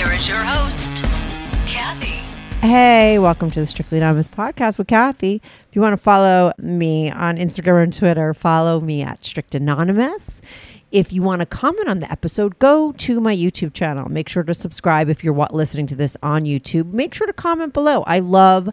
Here is your host, Kathy. Hey, welcome to the Strictly Anonymous podcast with Kathy. If you want to follow me on Instagram and Twitter, follow me at Strict Anonymous. If you want to comment on the episode, go to my YouTube channel. Make sure to subscribe if you're listening to this on YouTube. Make sure to comment below. I love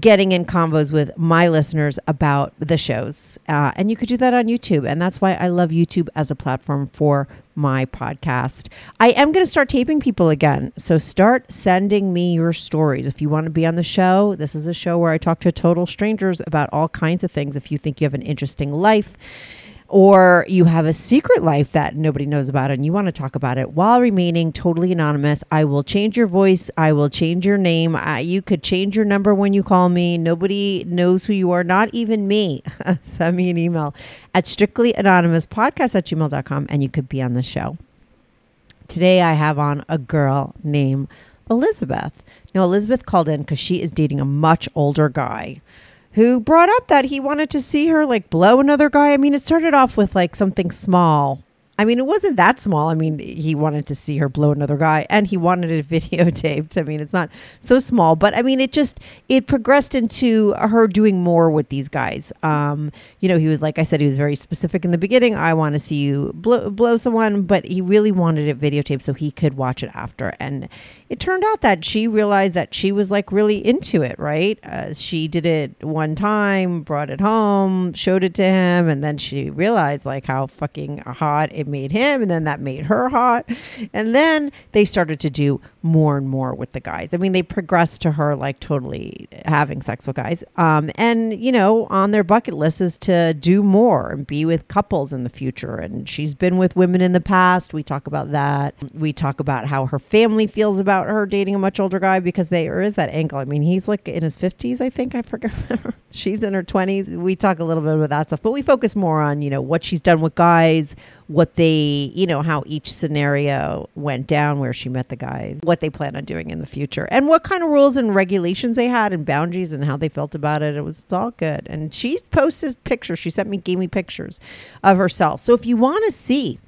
getting in convos with my listeners about the shows. Uh, and you could do that on YouTube. And that's why I love YouTube as a platform for my podcast. I am going to start taping people again. So start sending me your stories. If you want to be on the show, this is a show where I talk to total strangers about all kinds of things. If you think you have an interesting life, or you have a secret life that nobody knows about and you want to talk about it while remaining totally anonymous, I will change your voice. I will change your name. Uh, you could change your number when you call me. Nobody knows who you are, not even me. Send me an email at strictlyanonymouspodcast at gmail.com and you could be on the show. Today I have on a girl named Elizabeth. Now, Elizabeth called in because she is dating a much older guy who brought up that he wanted to see her like blow another guy. I mean, it started off with like something small. I mean, it wasn't that small. I mean, he wanted to see her blow another guy and he wanted it videotaped. I mean, it's not so small, but I mean, it just, it progressed into her doing more with these guys. Um, you know, he was, like I said, he was very specific in the beginning. I want to see you blow, blow someone, but he really wanted it videotaped so he could watch it after. And it turned out that she realized that she was like really into it, right? Uh, she did it one time, brought it home, showed it to him, and then she realized like how fucking hot it made him, and then that made her hot. And then they started to do more and more with the guys. I mean, they progressed to her like totally having sex with guys. Um, and, you know, on their bucket list is to do more and be with couples in the future. And she's been with women in the past. We talk about that. We talk about how her family feels about her dating a much older guy because there is that angle. I mean, he's like in his 50s, I think. I forget. she's in her 20s. We talk a little bit about that stuff, but we focus more on, you know, what she's done with guys, what they, you know, how each scenario went down, where she met the guys, what they plan on doing in the future, and what kind of rules and regulations they had and boundaries and how they felt about it. It was all good. And she posted pictures. She sent me, gave me pictures of herself. So if you want to see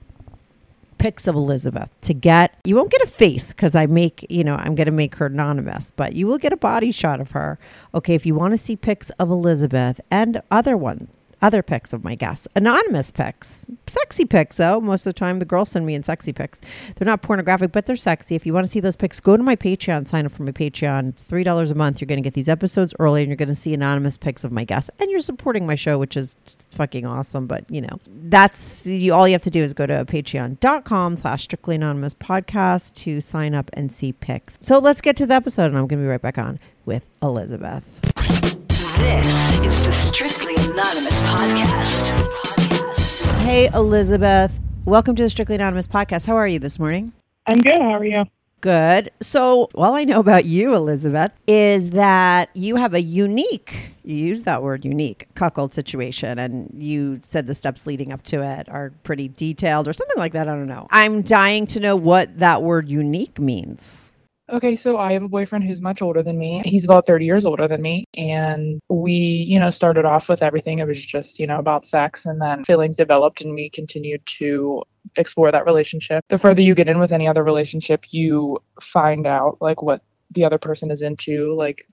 pics of Elizabeth to get, you won't get a face because I make, you know, I'm going to make her anonymous, but you will get a body shot of her. Okay. If you want to see pics of Elizabeth and other ones, other pics of my guests, anonymous pics, sexy pics though. Most of the time, the girls send me in sexy pics. They're not pornographic, but they're sexy. If you want to see those pics, go to my Patreon, sign up for my Patreon. It's three dollars a month. You're going to get these episodes early, and you're going to see anonymous pics of my guests, and you're supporting my show, which is fucking awesome. But you know, that's you, all you have to do is go to Patreon.com/slash Strictly Anonymous Podcast to sign up and see pics. So let's get to the episode, and I'm going to be right back on with Elizabeth. This is the Strictly Anonymous podcast. podcast. Hey, Elizabeth. Welcome to the Strictly Anonymous podcast. How are you this morning? I'm good. How are you? Good. So, all I know about you, Elizabeth, is that you have a unique, you use that word unique, cuckold situation. And you said the steps leading up to it are pretty detailed or something like that. I don't know. I'm dying to know what that word unique means. Okay, so I have a boyfriend who's much older than me. He's about 30 years older than me. And we, you know, started off with everything. It was just, you know, about sex. And then feelings developed and we continued to explore that relationship. The further you get in with any other relationship, you find out like what the other person is into, like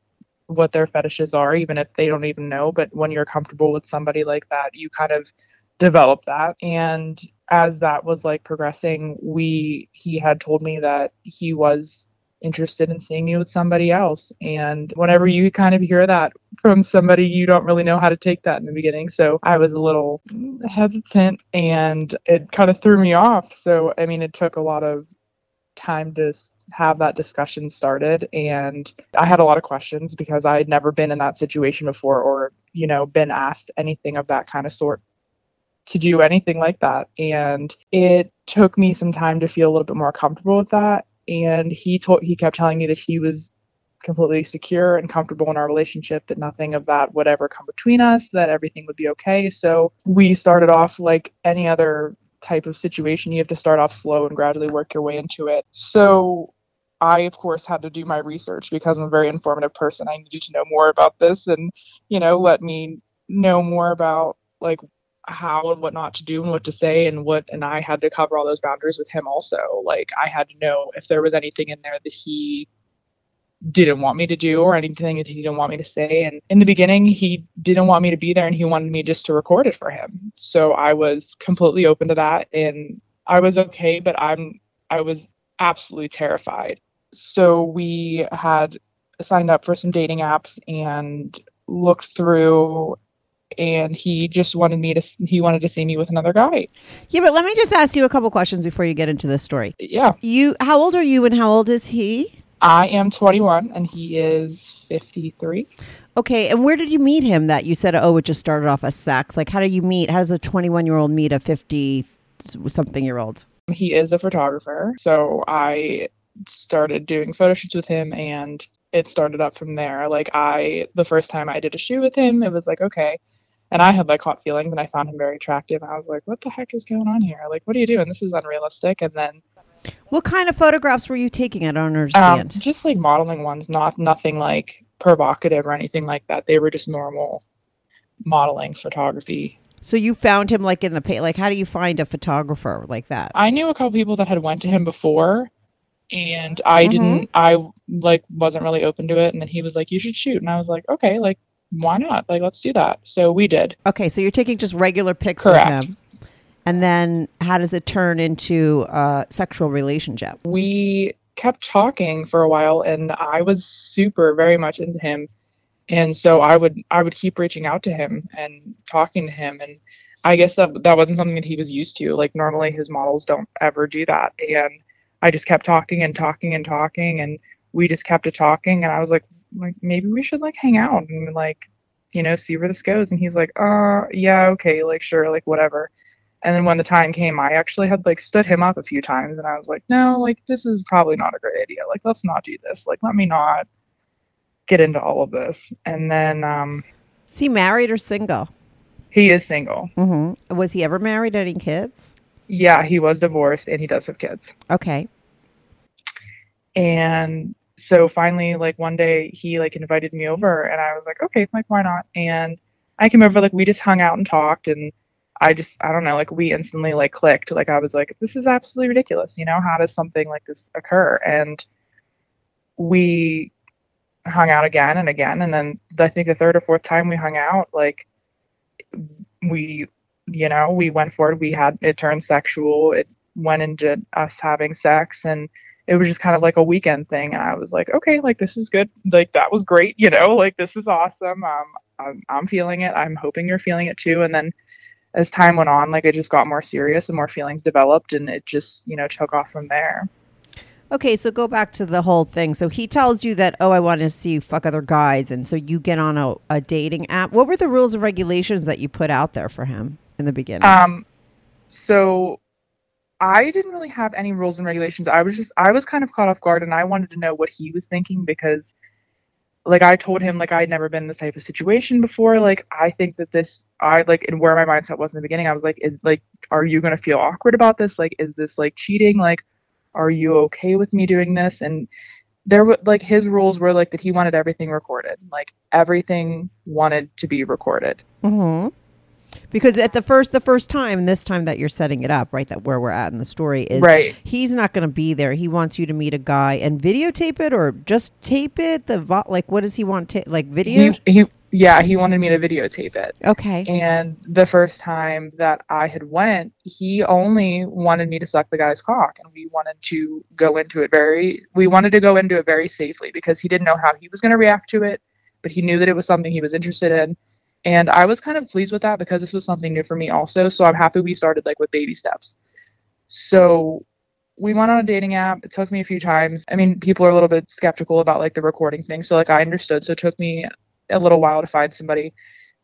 what their fetishes are, even if they don't even know. But when you're comfortable with somebody like that, you kind of develop that. And as that was like progressing, we, he had told me that he was interested in seeing me with somebody else. And whenever you kind of hear that from somebody, you don't really know how to take that in the beginning. So I was a little hesitant and it kind of threw me off. So, I mean, it took a lot of time to have that discussion started. And I had a lot of questions because I had never been in that situation before or, you know, been asked anything of that kind of sort to do anything like that. And it took me some time to feel a little bit more comfortable with that and he told he kept telling me that he was completely secure and comfortable in our relationship that nothing of that would ever come between us that everything would be okay. So we started off like any other type of situation. You have to start off slow and gradually work your way into it. So I, of course, had to do my research because I'm a very informative person. I needed to know more about this and, you know, let me know more about like how and what not to do and what to say and what and I had to cover all those boundaries with him also. Like I had to know if there was anything in there that he didn't want me to do or anything that he didn't want me to say. And in the beginning he didn't want me to be there and he wanted me just to record it for him. So I was completely open to that and I was okay, but I'm I was absolutely terrified. So we had signed up for some dating apps and looked through and he just wanted me to he wanted to see me with another guy Yeah, but let me just ask you a couple questions before you get into this story. yeah You, how old are you, and how old is he? i am 21 and he is 53 Okay, and where did you meet him? That you said, oh, it just started off as sex. Like, how do you meet? How does a twenty-one-year-old meet a fifty-something-year-old? he is a photographer so i started doing photo shoots with him and it started up from there like i the first time i did a shoot with him it was like okay and i had like hot feelings and i found him very attractive and i was like what the heck is going on here like what are you doing this is unrealistic and then What kind of photographs were you taking? I don't um, understand. just like modeling ones not nothing like provocative or anything like that they were just normal modeling photography so you found him like in the like. How do you find a photographer like that? I knew a couple people that had went to him before and I Mhm. didn't I like wasn't really open to it and then he was like you should shoot and I was like okay like why not? Like let's do that. So we did. Okay, so you're taking just regular pics Correct. with him, and then how does it turn into a sexual relationship? we kept talking for a while and I was super very much into him. And so I would I would keep reaching out to him and talking to him. And I guess that that wasn't something that he was used to. Like normally his models don't ever do that. And I just kept talking and talking and talking and we just kept it talking. And I was like like maybe we should like hang out and like you know see where this goes and he's like uh yeah okay like sure like whatever and then when the time came, I actually had like stood him up a few times and I was like, no, like this is probably not a great idea. Like, let's not do this. Like, let me not get into all of this. And then um, Is he married or single? he is single. Mm-hmm. Was he ever married? Any kids? Yeah, he was divorced and he does have kids. Okay. And so finally, like one day, he like invited me over and I was like, okay, like why not? And I came over, like we just hung out and talked and I just I don't know, like we instantly like clicked. Like I was like, this is absolutely ridiculous. You know, how does something like this occur? And we hung out again and again, and then I think the third or fourth time we hung out, like we, you know, we went forward. We had it turned sexual. It went into us having sex, and it was just kind of like a weekend thing. And I was like, okay, like this is good. Like that was great. You know, like this is awesome. Um, I'm I'm feeling it. I'm hoping you're feeling it too. And then as time went on, like i just got more serious and more feelings developed, and it just you know took off from there. Okay, so go back to the whole thing. So he tells you that, oh, I want to see you fuck other guys. And so you get on a, a dating app. What were the rules and regulations that you put out there for him in the beginning? Um, so I didn't really have any rules and regulations. I was just I was kind of caught off guard, and I wanted to know what he was thinking because, like, I told him like I'd never been in this type of situation before. Like, I think that this I like and where my mindset was in the beginning. I was like, is like, are you gonna feel awkward about this? Like, is this like cheating? Like, are you okay with me doing this? And there were like his rules were like that he wanted everything recorded. Like everything wanted to be recorded. hmm Because at the first, the first time, this time that you're setting it up, right, that where we're at in the story is, Right. He's not going to be there. He wants you to meet a guy and videotape it, or just tape it. The vo- like, what does he want? Ta- like video? He, he yeah, he wanted me to videotape it. okay. And the first time that I had went, he only wanted me to suck the guy's cock, and we wanted to go into it very. We wanted to go into it very safely because he didn't know how he was going to react to it, but he knew that it was something he was interested in, and I was kind of pleased with that because this was something new for me also. So I'm happy we started like with baby steps. So we went on a dating app. It took me a few times. I mean, people are a little bit skeptical about like the recording thing, so like I understood. So it took me a little while to find somebody,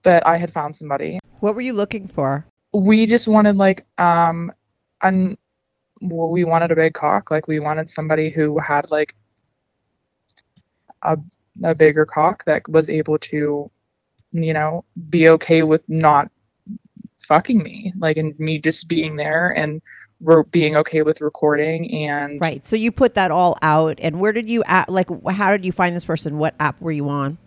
but I had found somebody What were you looking for? we just wanted like um an well, we wanted a big cock. Like we wanted somebody who had like a a bigger cock that was able to, you know, be okay with not fucking me, like and me just being there and we're being okay with recording and Right. So you put that all out, and where did you at? Like, how did you find this person? What app were you on?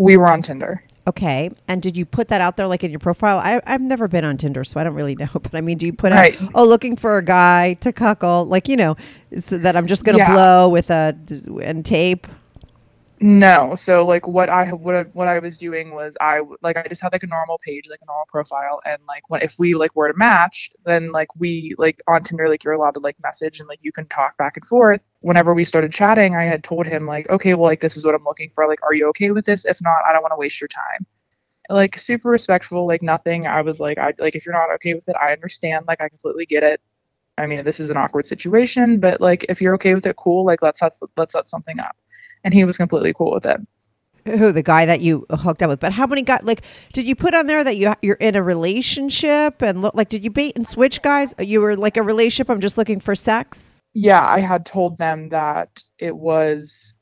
we were on Tinder. Okay. And did you put that out there, like in your profile? I, I've never been on Tinder, so I don't really know. But I mean, do you put Right. out, oh, looking for a guy to cuckle, like you know, so that I'm just gonna Yeah. blow with a and tape? No, so like what I what I- what I was doing was I like I just had like a normal page, like a normal profile, and like when if we like were to match, then like we like on Tinder, like you're allowed to like message and like you can talk back and forth. Whenever we started chatting, I had told him like, okay, well like this is what I'm looking for. Like, are you okay with this? If not, I don't want to waste your time. Like super respectful, like nothing. I was like, I like if you're not okay with it, I understand. Like I completely get it. I mean, this is an awkward situation, but like if you're okay with it, cool. Like let's set let's set something up. And he was completely cool with it. Who the guy that you hooked up with? But how many guys? Like, did you put on there that you you're in a relationship and look like? Did you bait and switch guys? You were like a relationship. I'm just looking for sex. Yeah, I had told them that it was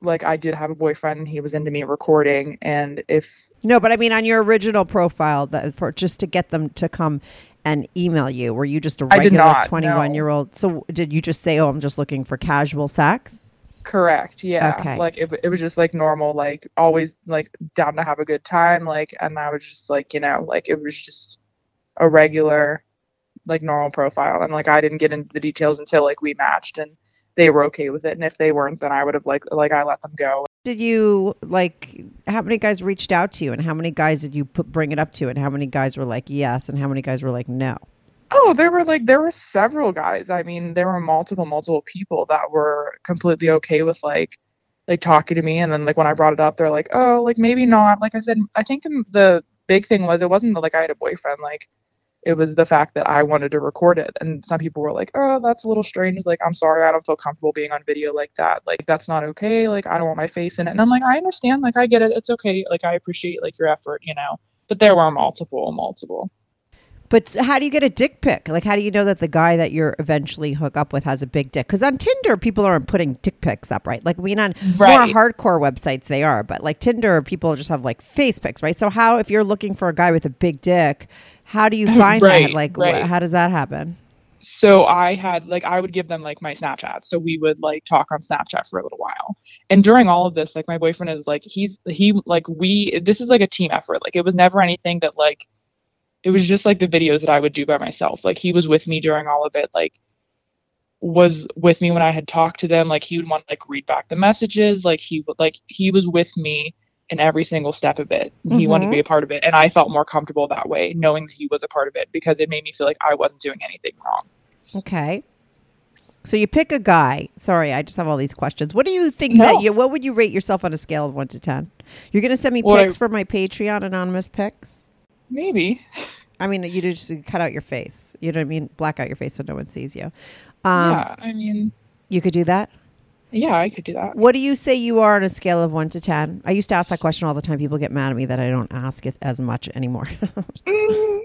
like I did have a boyfriend and he was into me recording and if No, but I mean on your original profile that for just to get them to come and email you. Were you just a regular 21 no. year old? So did you just say, "Oh, I'm just looking for casual sex"? Correct, yeah. Okay. Like it, it was just like normal, like always like down to have a good time, like and I was just like, you know, like it was just a regular like normal profile and like I didn't get into the details until like we matched and they were okay with it and if they weren't then I would have like like I let them go. Did you like how many guys reached out to you and how many guys did you put bring it up to and how many guys were like yes and how many guys were like no? Oh, there were like there were several guys. I mean, there were multiple multiple people that were completely okay with like like talking to me and then like when I brought it up they're like, "Oh, like maybe not." Like I said, I think the, the big thing was it wasn't like I had a boyfriend like it was the fact that I wanted to record it. And some people were like, "Oh, that's a little strange." Like, "I'm sorry, I don't feel comfortable being on video like that. Like that's not okay. Like I don't want my face in it." And I'm like, "I understand. Like I get it. It's okay. Like I appreciate like your effort, you know." But there were multiple multiple. But how do you get a dick pic? Like, how do you know that the guy that you're eventually hook up with has a big dick? Because on Tinder, people aren't putting dick pics up, right? Like, I mean, on Right. more hardcore websites, they are, but like Tinder, people just have like face pics, right? So, how if you're looking for a guy with a big dick, how do you find that? Right, Like, wh- how does that happen? so I had like I would give them like my Snapchat. So we would like talk on Snapchat for a little while. And during all of this, like my boyfriend is like he's he like we this is like a team effort. Like it was never anything that like it was just like the videos that I would do by myself. Like he was with me during all of it. Like was with me when I had talked to them. Like he would want like read back the messages. Like he would like he was with me in every single step of it. He wanted to be mm-hmm. a part of it. And I felt more comfortable that way, knowing that he was a part of it because it made me feel like I wasn't doing anything wrong. Okay. So you pick a guy. Sorry, I just have all these questions. What do you think No. that you? What would you rate yourself on a scale of one to ten? You're going to send me Well, I- pics for my Patreon, anonymous pics. Maybe. I mean, you just cut out your face. You know what I mean? Black out your face so no one sees you. Um, yeah, I mean, You could do that. yeah, I could do that. What do you say you are on a scale of one to ten? I used to ask that question all the time. People get mad at me that I don't ask it as much anymore. Mm,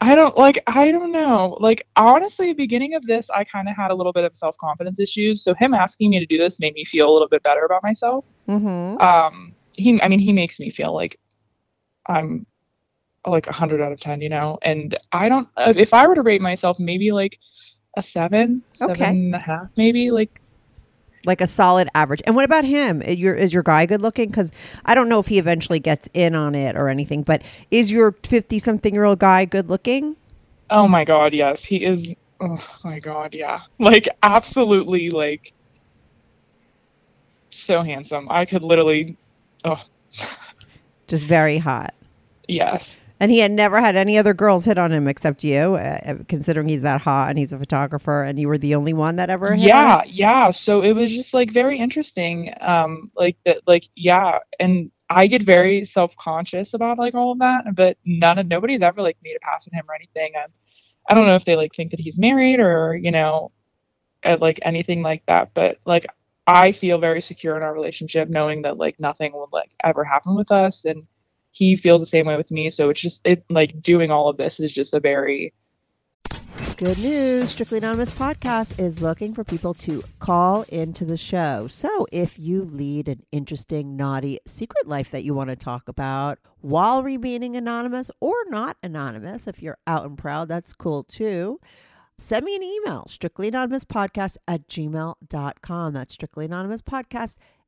I don't like. I don't know. Like honestly, beginning of this, I kind of had a little bit of self confidence issues. So him asking me to do this made me feel a little bit better about myself. mm-hmm. Um, he, I mean, he makes me feel like I'm like a hundred out of ten, you know. And I don't. uh, If I were to rate myself, maybe like a seven, Okay. seven and a half, maybe. Like Like a solid average. And what about him? Is your is your guy good looking? Because I don't know if he eventually gets in on it or anything. But is your fifty something year old guy good looking? Oh my god, yes. He is oh my god, yeah. Like absolutely like so handsome. I could literally oh Just very hot. yes. And he had never had any other girls hit on him except you, uh, considering he's that hot and he's a photographer, and you were the only one that ever hit Yeah, yeah. So it was just like very interesting. Um like that like yeah, and I get very self conscious about like all of that, but none of nobody's ever like made a pass at him or anything. I don't know if they like think that he's married or, you know, uh, like anything like that, but like I feel very secure in our relationship knowing that like nothing will like ever happen with us and he feels the same way with me. So it's just it like doing all of this is just a very Good news Strictly Anonymous Podcast is looking for people to call into the show. So if you lead an interesting, naughty secret life that you want to talk about while remaining anonymous or not anonymous, if you're out and proud, that's cool too. Send me an email, strictlyanonymouspodcast at gmail.com. That's strictlyanonymouspodcast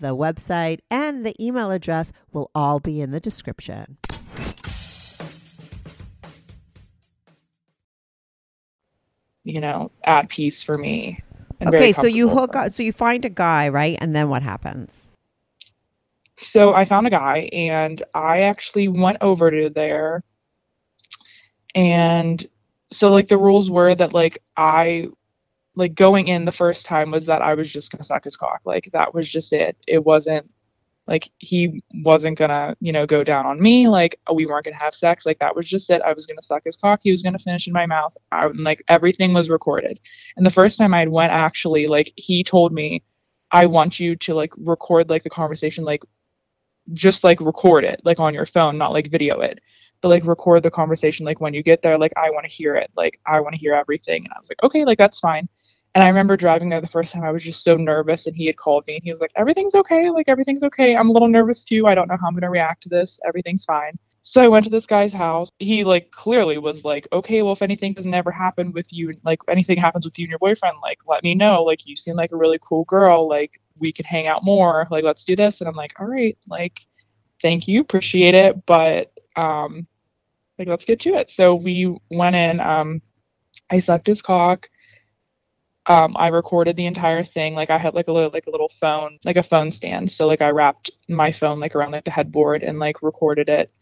the website, and the email address will all be in the description. You know, at peace for me. Okay, so you hook up, so you find a guy, right? And then what happens? So I found a guy and I actually went over to there and so like the rules were that like I like going in the first time was that I was just gonna suck his cock. Like that was just it. It wasn't like he wasn't gonna, you know, go down on me, like we weren't gonna have sex. Like that was just it. I was gonna suck his cock, he was gonna finish in my mouth. I like everything was recorded. And the first time I went actually, like he told me, I want you to like record like the conversation like just like record it like on your phone not like video it but like record the conversation like when you get there like i want to hear it like i want to hear everything and i was like okay like that's fine. And i remember driving there the first time i was just so nervous and he had called me and he was like everything's okay like everything's okay. I'm a little nervous too i don't know how i'm going to react to this everything's fine. So i went to this guy's house he like clearly was like okay well if anything doesn't ever happen with you like anything happens with you and your boyfriend like let me know like you seem like a really cool girl like we could hang out more like let's do this. And i'm like all right like thank you appreciate it but um like let's get to it. So we went in um i sucked his cock. Um i recorded the entire thing. Like i had like a little like a little phone like a phone stand. So like i wrapped my phone like around like the headboard and like recorded it.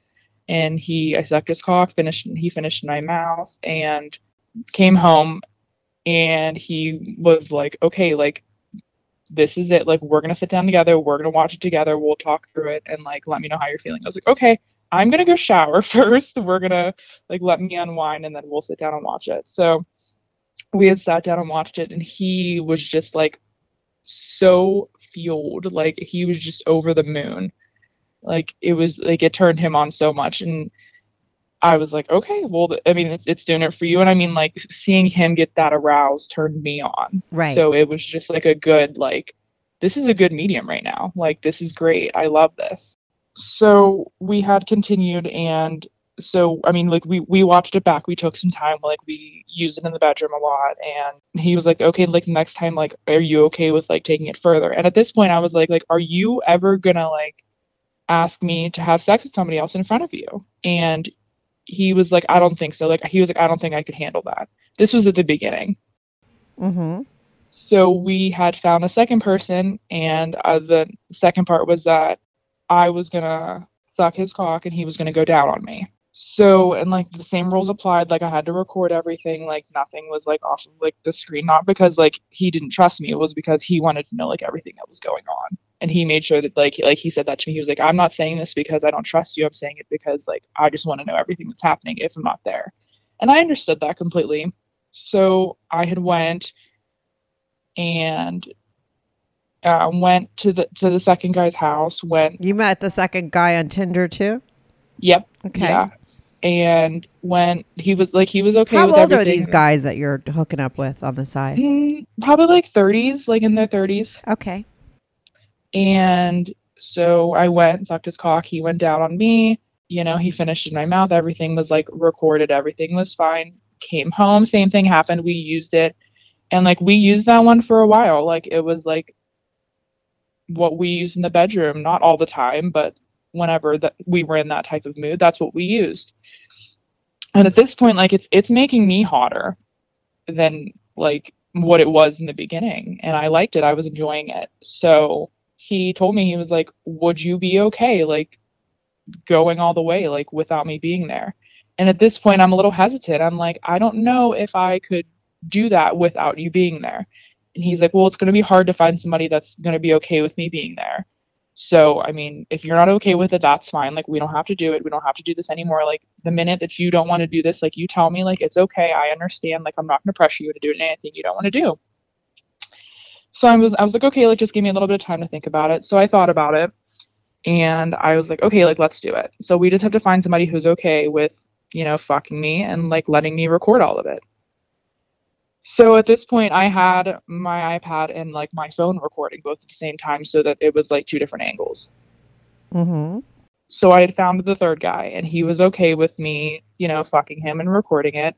And he i sucked his cock finished he finished in my mouth and came home. And he was like okay like this is it. Like, we're going to sit down together. We're going to watch it together. We'll talk through it and, like, let me know how you're feeling. I was like, okay, I'm going to go shower first. We're going to, like, let me unwind and then we'll sit down and watch it. So we had sat down and watched it, and he was just, like, so fueled. Like, he was just over the moon. Like, it was, like, it turned him on so much. And, I was like, okay, well, I mean, it's, it's doing it for you. And I mean, like, seeing him get that aroused turned me on. Right. So it was just like a good, like, this is a good medium right now. Like, this is great. I love this. So we had continued. And so, I mean, like, we, we watched it back. We took some time. Like, we used it in the bedroom a lot. And he was like, okay, like, next time, like, are you okay with, like, taking it further? And at this point, I was like, like, are you ever gonna, like, ask me to have sex with somebody else in front of you? And he was like, I don't think so. Like he was like, I don't think I could handle that. This was at the beginning. Mm-hmm. So we had found a second person, and uh, the second part was that I was gonna suck his cock, and he was gonna go down on me. So and like the same rules applied. Like I had to record everything. Like nothing was like off of like the screen. Not because like he didn't trust me. It was because he wanted to know like everything that was going on and he made sure that like like he said that to me he was like i'm not saying this because i don't trust you i'm saying it because like i just want to know everything that's happening if i'm not there and i understood that completely so i had went and uh, went to the to the second guy's house went You met the second guy on Tinder too? yep Okay. yeah and when he was like he was okay How with old are these guys that you're hooking up with on the side? Mm, probably like 30s like in their 30s Okay. And so I went, sucked his cock. He went down on me. You know, he finished in my mouth. Everything was like recorded. Everything was fine. Came home. Same thing happened. We used it. And like we used that one for a while. Like it was like what we used in the bedroom. Not all the time, but whenever that we were in that type of mood, that's what we used. And at this point, like it's it's making me hotter than like what it was in the beginning. And I liked it. I was enjoying it. So he told me he was like would you be okay like going all the way like without me being there and at this point i'm a little hesitant i'm like i don't know if i could do that without you being there And he's like, well, it's going to be hard to find somebody that's going to be okay with me being there. So, I mean, if you're not okay with it, that's fine. Like, we don't have to do it. We don't have to do this anymore. Like, the minute that you don't want to do this, like, you tell me, like, it's okay. I understand. Like, I'm not going to pressure you to do anything you don't want to do. So I was, I was like, okay, like, just give me a little bit of time to think about it. So I thought about it and I was like, okay, like, let's do it. So we just have to find somebody who's okay with, you know, fucking me and like letting me record all of it. So at this point, I had my iPad and like my phone recording both at the same time so that it was like two different angles. Mm-hmm. So I had found the third guy and he was okay with me, you know, fucking him and recording it.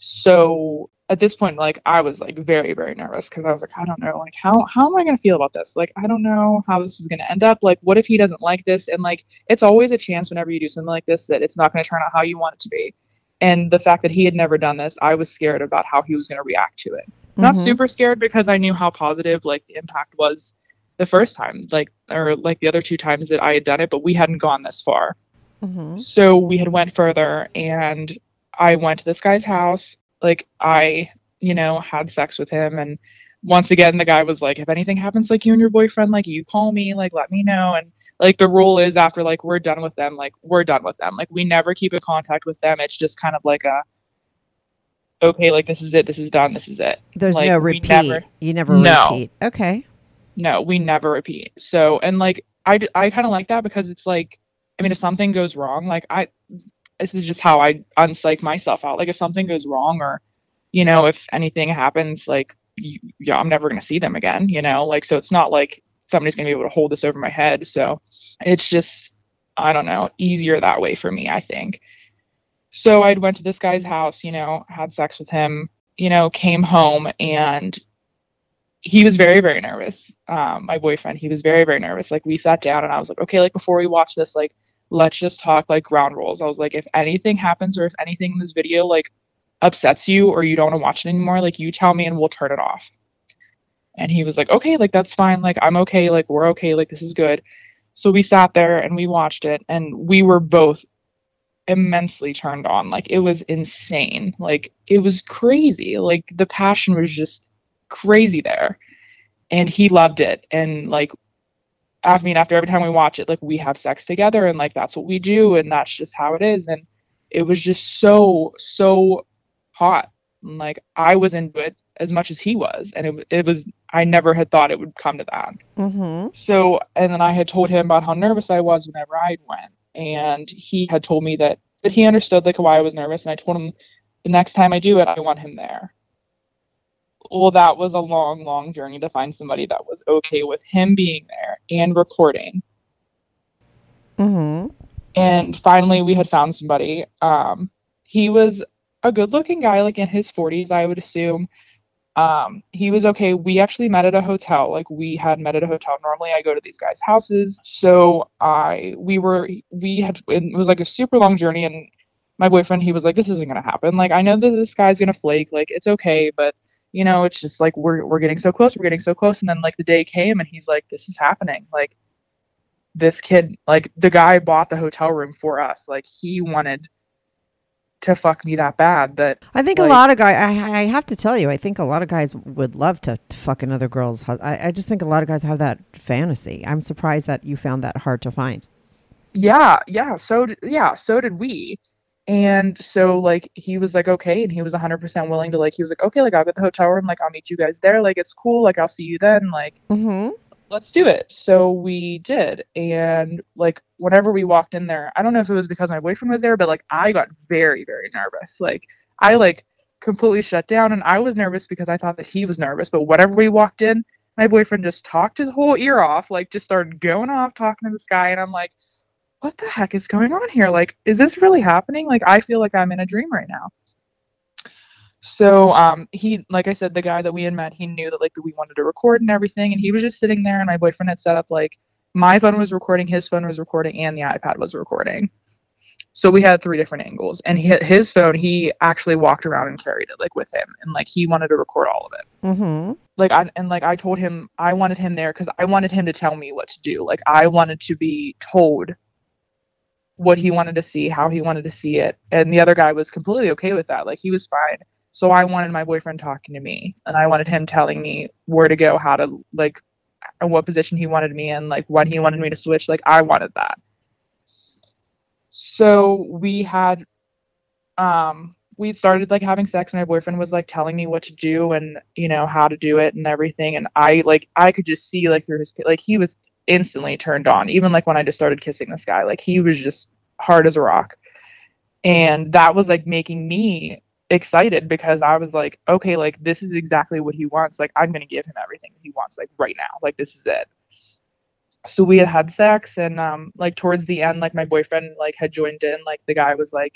So at this point, like I was like very, very nervous because I was like, I don't know, like how how am I gonna feel about this? Like I don't know how this is gonna end up. Like what if he doesn't like this? And like it's always a chance whenever you do something like this that it's not gonna turn out how you want it to be. And the fact that he had never done this, I was scared about how he was gonna react to it. Not Mhm. super scared because I knew how positive like the impact was the first time, like or like the other two times that I had done it, but we hadn't gone this far. Mm-hmm. So we had went further and I went to this guy's house. Like I, you know, had sex with him and once again the guy was like, if anything happens like you and your boyfriend, like you call me, like let me know. And like the rule is after like we're done with them, like we're done with them. Like we never keep in contact with them. It's just kind of like a okay, like this is it, this is done, this is it. There's Like, no repeat. never- you never No. repeat. Okay. no, we never repeat. So, and like, I I kind of like that because it's like, I mean, if something goes wrong, like, I, this is just how I unpsych myself out. Like, if something goes wrong or, you know, if anything happens, like, y yeah, I'm never going to see them again, you know? Like, so it's not like somebody's going to be able to hold this over my head. So it's just, I don't know, easier that way for me, I think. So I'd went to this guy's house, you know, had sex with him, you know, came home and he was very very nervous um my boyfriend he was very very nervous like we sat down and i was like okay like before we watch this like let's just talk like ground rules. I was like if anything happens or if anything in this video like upsets you or you don't want to watch it anymore like you tell me and we'll turn it off. And he was like okay like that's fine. Like i'm okay. Like we're okay. Like this is good. So we sat there and we watched it and we were both immensely turned on. Like it was insane. Like it was crazy. Like the passion was just crazy there. And he loved it. And like i mean after every time we watch it like we have sex together and like that's what we do and that's just how it is. And it was just so so hot. And, like i was into it as much as he was. And it, it was i never had thought it would come to that. Mm-hmm. so, and then I had told him about how nervous I was whenever I went, and he had told me that that he understood like why I was nervous, and I told him the next time I do it, I want him there. Well, that was a long, long journey to find somebody that was okay with him being there and recording. Mm-hmm. And finally, we had found somebody. Um, he was a good-looking guy, like in his 40s, I would assume. Um, he was okay. We actually met at a hotel. Like we had met at a hotel. Normally, I go to these guys' houses. So I, we were, we had. It was like a super long journey, and my boyfriend, he was like, "This isn't gonna happen. Like I know that this guy's gonna flake. Like it's okay, but." You know, it's just like we're we're getting so close, we're getting so close, and then like the day came, and he's like, "This is happening." Like, this kid like the guy bought the hotel room for us like he wanted to fuck me that bad that I think a lot of guys. I, I have to tell you, I think a lot of guys would love to, to fuck another girl's. I, I just think a lot of guys have that fantasy. I'm surprised that you found that hard to find. yeah yeah so yeah so did we and so like he was like okay and he was 100% willing to like he was like okay like i'll get the hotel room like i'll meet you guys there like it's cool like i'll see you then like Mm-hmm. let's do it so we did and like whenever we walked in there i don't know if it was because my boyfriend was there but like i got very very nervous like i like completely shut down and i was nervous because i thought that he was nervous but whenever we walked in my boyfriend just talked his whole ear off like just started going off talking to this guy and i'm like what the heck is going on here? Like is this really happening? Like i feel like i'm in a dream right now. So um he like i said the guy that we had met he knew that like that we wanted to record and everything and he was just sitting there and my boyfriend had set up like my phone was recording his phone was recording and the ipad was recording. So we had three different angles and he, his phone he actually walked around and carried it like with him and like he wanted to record all of it. Mm-hmm. like I and like I told him I wanted him there because I wanted him to tell me what to do. Like I wanted to be told what he wanted to see, how he wanted to see it, and the other guy was completely okay with that. Like he was fine. So I wanted my boyfriend talking to me and I wanted him telling me where to go, how to like and what position he wanted me in, like when he wanted me to switch. Like I wanted that. So we had um we started like having sex and my boyfriend was like telling me what to do and you know how to do it and everything and I like I could just see like through his like he was instantly turned on even like when I just started kissing this guy. Like he was just hard as a rock. And that was like making me excited because I was like okay like this is exactly what he wants. Like I'm to give him everything he wants like right now. Like this is it. So we had had sex and um like towards the end like my boyfriend like had joined in. Like the guy was like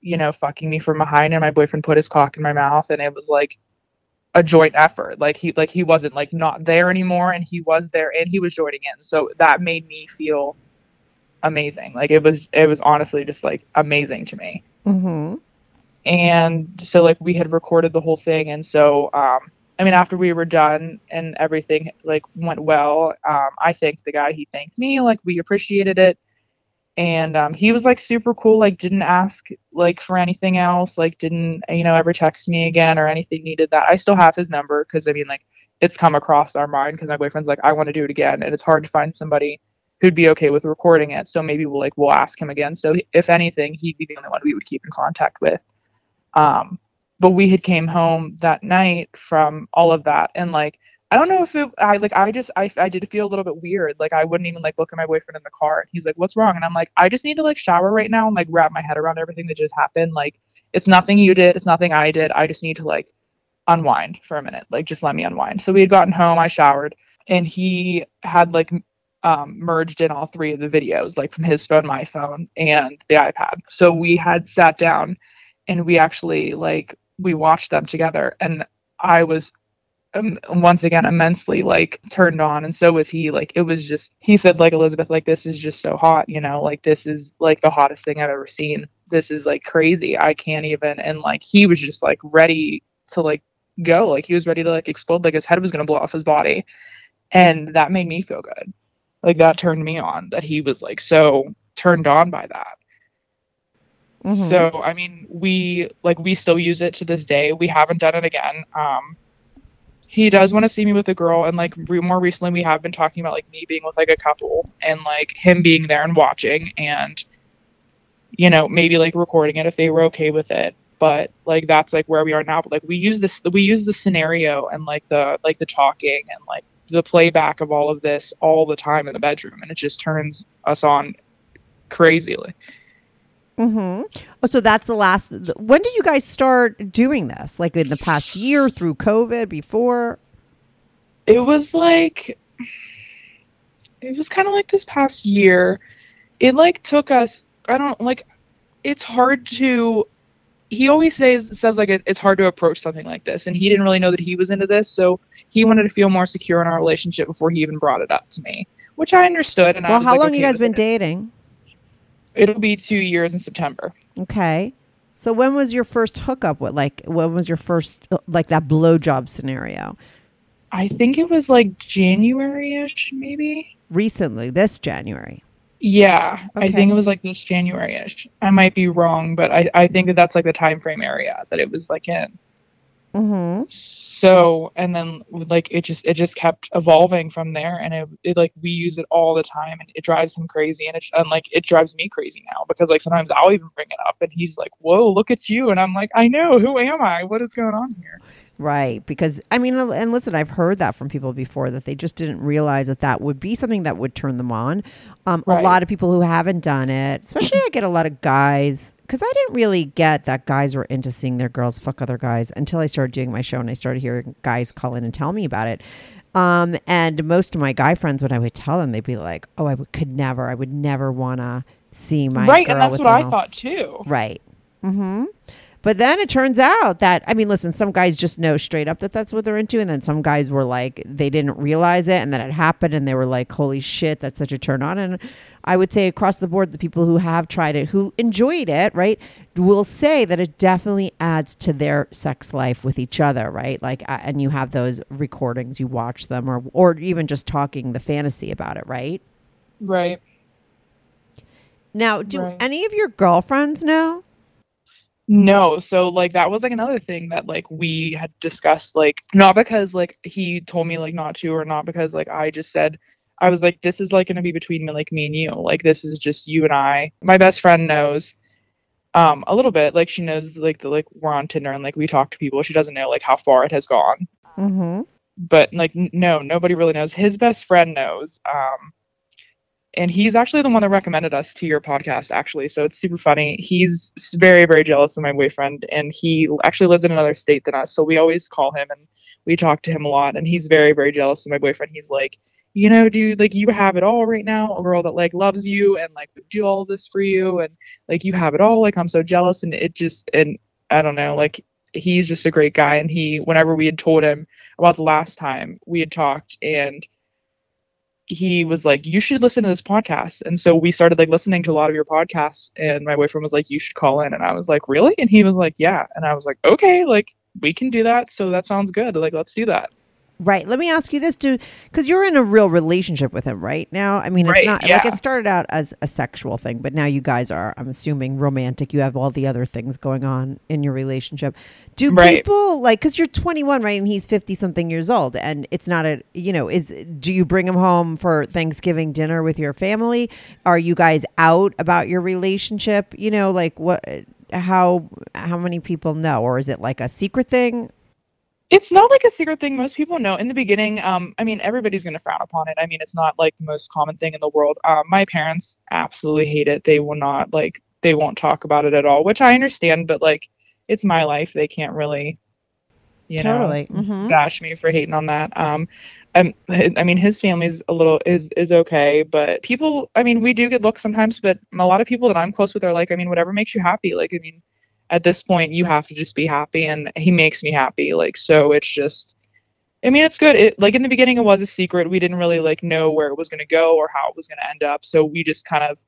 you know fucking me from behind and my boyfriend put his cock in my mouth and it was like a joint effort. Like he like he wasn't like not there anymore and he was there and he was joining in. So that made me feel amazing. Like it was it was honestly just like amazing to me. Mm-hmm. and so like we had recorded the whole thing and so um i mean after we were done and everything like went well um i thanked the guy. He thanked me. Like we appreciated it and um he was like super cool like didn't ask like for anything else like didn't you know ever text me again or anything needed that. I still have his number because i mean like it's come across our mind because my boyfriend's like i want to do it again and it's hard to find somebody who'd be okay with recording it. So maybe we'll like we'll ask him again. So if anything he'd be the only one we would keep in contact with. Um but we had came home that night from all of that and like i don't know if it i like i just i, I did feel a little bit weird like i wouldn't even like look at my boyfriend in the car and he's like what's wrong? And i'm like i just need to like shower right now and like wrap my head around everything that just happened like it's nothing you did it's nothing i did i just need to like unwind for a minute like just let me unwind. So we had gotten home i showered and he had like um, merged in all three of the videos like from his phone my phone and the ipad. So we had sat down and we actually like we watched them together and i was um, once again immensely like turned on and so was he like it was just he said like elizabeth like this is just so hot you know like this is like the hottest thing i've ever seen. This is like crazy. I can't even and like he was just like ready to like go. Like he was ready to like explode. Like his head was going to blow off his body. And that made me feel good. Like that turned me on that he was like so turned on by that. Mhm. so I mean, we like we still use it to this day. We haven't done it again. Um, he does want to see me with a girl, and like re- more recently, we have been talking about like me being with like a couple, and like him being there and watching, and you know maybe like recording it if they were okay with it. But like that's like where we are now. But like we use this, we use the scenario and like the like the talking and like the playback of all of this all the time in the bedroom, and it just turns us on crazily. Mm-hmm. Oh, so that's the last. When did you guys start doing this? Like in the past year, through COVID, before? it was like it was kind of like this past year it like took us i don't like it's hard to he always says says like it, it's hard to approach something like this and he didn't really know that he was into this so he wanted to feel more secure in our relationship before he even brought it up to me which i understood and I Well, was, how like, long okay you guys been it. dating? It'll be two years in september Okay. So when was your first hookup? What like when was your first uh, like that blowjob scenario? i think it was like january-ish maybe Recently, this January. Yeah, I think it was like this January-ish. I might be wrong, but I, I think that that's like the time frame area that it was like in. Mm-hmm. So and then like it just it just kept evolving from there, and it, it like we use it all the time, and it drives him crazy, and it and like it drives me crazy now because like sometimes I'll even bring it up, and he's like, "Whoa, look at you," and I'm like, "I know, who am I? What is going on here?" Right. Because, I mean, and listen, I've heard that from people before that they just didn't realize that that would be something that would turn them on. Um, A lot of people who haven't done it, especially I get a lot of guys, because I didn't really get that guys were into seeing their girls fuck other guys until I started doing my show and I started hearing guys call in and tell me about it. Um, and most of my guy friends, when I would tell them, they'd be like, oh, I could never, I would never want to see my right, and that's what I else. thought too. Right. Mm-hmm. But then it turns out that I mean, listen, some guys just know straight up that that's what they're into, and then some guys were like they didn't realize it, and then it happened, and they were like, "Holy shit, that's such a turn on!" And I would say across the board, the people who have tried it, who enjoyed it, right, will say that it definitely adds to their sex life with each other, right? Like, and you have those recordings, you watch them, or or even just talking the fantasy about it, right? Right. Now, do Right. any of your girlfriends know? No, so like that was like another thing that like we had discussed like not because like he told me like not to or not because like I just said I was like this is like going to be between me like me and you. Like this is just you and I. My best friend knows um a little bit like she knows like the like we're on Tinder and like we talk to people. She doesn't know like how far it has gone. Mm-hmm. But like n- no, nobody really knows. His best friend knows. Um and he's actually the one that recommended us to your podcast actually so it's super funny. He's very very jealous of my boyfriend and he actually lives in another state than us so we always call him and we talk to him a lot and he's very very jealous of my boyfriend. He's like you know dude like you have it all right now a girl that like loves you and like would do all this for you and like you have it all like i'm so jealous. And it just and i don't know like he's just a great guy and he whenever we had told him about the last time we had talked and he was like, "You should listen to this podcast." And so we started like listening to a lot of your podcasts. And my boyfriend was like, "You should call in." And I was like, "Really?" And he was like, "Yeah." And I was like, "Okay, like we can do that. So that sounds good. Like let's do that." Right. Let me ask you this, too, because you're in a real relationship with him right now. I mean, it's Right, not like it started out as a sexual thing, but now you guys are, I'm assuming, romantic. You have all the other things going on in your relationship. Do Right. people like, because you're 21, right? And he's 50 something years old, and it's not a, you know, is, do you bring him home for Thanksgiving dinner with your family? Are you guys out about your relationship? You know, like what, how, how many people know? Or is it like a secret thing? It's not like a secret thing. Most people know. In the beginning, um, I mean, everybody's going to frown upon it. I mean, it's not like the most common thing in the world. Um, my parents absolutely hate it. They will not like. They won't talk about it at all, which I understand. But like, it's my life. They can't really, you know, Totally. Mhm. bash me for hating on that. Um, um, I mean, his family's a little is is okay, but people. I mean, we do get looks sometimes, but a lot of people that I'm close with are like, I mean, whatever makes you happy. Like, I mean, at this point, you have to just be happy, and he makes me happy. Like, so it's just. I mean, it's good. It like in the beginning, it was a secret. We didn't really like know where it was going to go or how it was going to end up. So we just kind of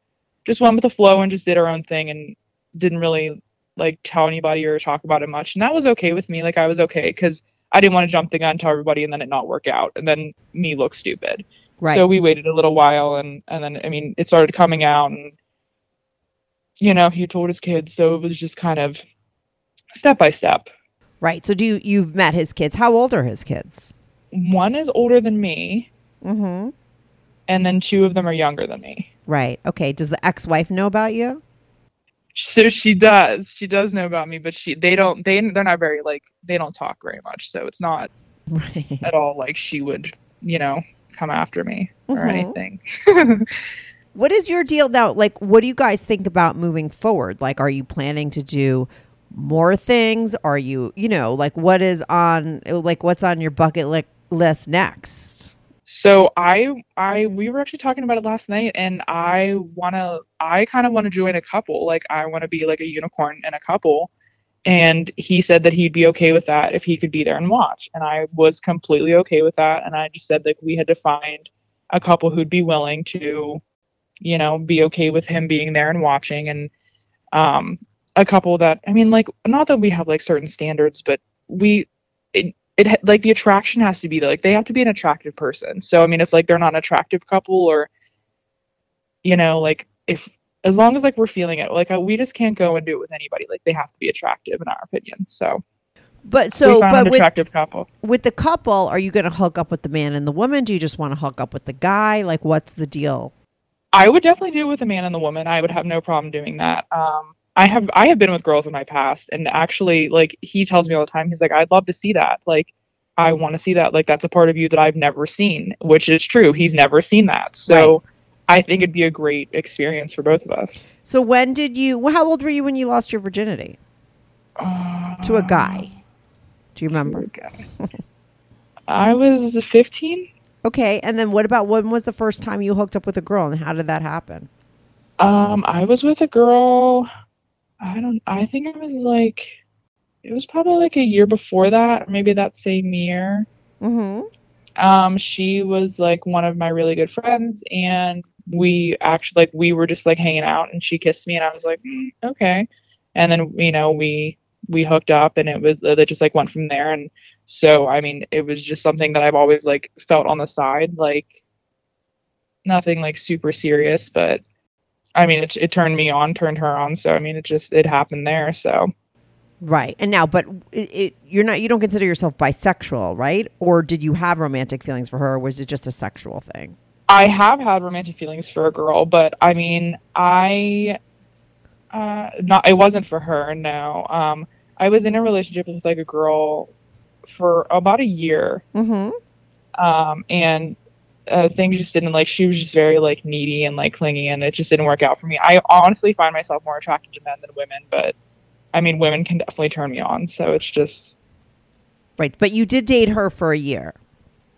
just went with the flow and just did our own thing and didn't really like tell anybody or talk about it much. And that was okay with me. Like I was okay because I didn't want to jump the gun, tell everybody, and then it not work out, and then me look stupid. Right. So we waited a little while, and and then I mean, it started coming out, and you know, he told his kids, so it was just kind of step by step. Right. So do you you've met his kids? How old are his kids? One is older than me, Mm-hmm. and then two of them are younger than me. Right. Okay. Does the ex-wife know about you? So she does. She does know about me, but she they don't they they're not very like they don't talk very much. So it's not Right. at all like she would, you know, come after me or Mhm. anything. What is your deal now? Like, what do you guys think about moving forward? Like, are you planning to do more things? Are you, you know, like what is on, like what's on your bucket li- list next? So I I we were actually talking about it last night and I wanna I kinda wanna join a couple. Like I wanna be like a unicorn in a couple. And he said that he'd be okay with that if he could be there and watch. And I was completely okay with that. And I just said like we had to find a couple who'd be willing to, you know, be okay with him being there and watching and um a couple that I mean like not that we have like certain standards, but we it, it like the attraction has to be. Like they have to be an attractive person. So I mean, if like they're not an attractive couple, or you know, like if as long as like we're feeling it, like uh, we just can't go and do it with anybody. Like they have to be attractive in our opinion. So, But so, but with, attractive couple. with the couple, are you going to hook up with the man and the woman? Do you just want to hook up with the guy? Like, what's the deal? I would definitely do it with a man and the woman. I would have no problem doing that. Um, I have I have been with girls in my past, and actually, like he tells me all the time, he's like, I'd love to see that. Like, I want to see that. Like, that's a part of you that I've never seen, which is true. He's never seen that. So, I think it'd be a great experience for both of us. So, when did you, how old were you when you lost your virginity Uh, to a guy? Do you remember? I was 15. Okay. And then what about when was the first time you hooked up with a girl and how did that happen? Um, I was with a girl. I don't. I think it was like, it was probably like a year before that, maybe that same year. Mm-hmm. Um, she was like one of my really good friends, and we actually like we were just like hanging out, and she kissed me, and I was like, mm, okay. And then you know we we hooked up, and it was it just like went from there, and so I mean it was just something that I've always like felt on the side, like nothing like super serious, but I mean it it turned me on, turned her on, so I mean it just it happened there, so Right. And now, but it, it, you're not, you don't consider yourself bisexual, right? Or did you have romantic feelings for her, or was it just a sexual thing? I have had romantic feelings for a girl, but I mean, I, uh, not, it wasn't for her, no. Um, I was in a relationship with like a girl for about a year. Mm-hmm. Um, and uh, things just didn't like she was just very like needy and like clingy and it just didn't work out for me i honestly find myself more attracted to men than women but i mean women can definitely turn me on so it's just Right. But you did date her for a year.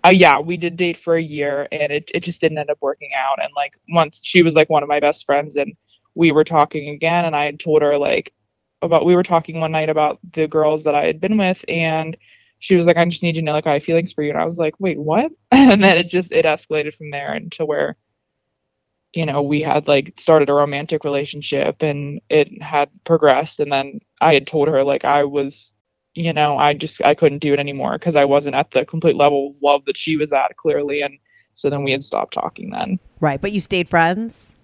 uh, yeah we did date for a year and it, it just didn't end up working out and like once she was like one of my best friends and we were talking again and i had told her like about we were talking one night about the girls that i had been with and she was like i just need you to know like i have feelings for you and i was like wait what and then it just it escalated from there into where you know we had like started a romantic relationship and it had progressed and then i had told her like i was you know i just i couldn't do it anymore because i wasn't at the complete level of love that she was at clearly and so then we had stopped talking then Right. But you stayed friends.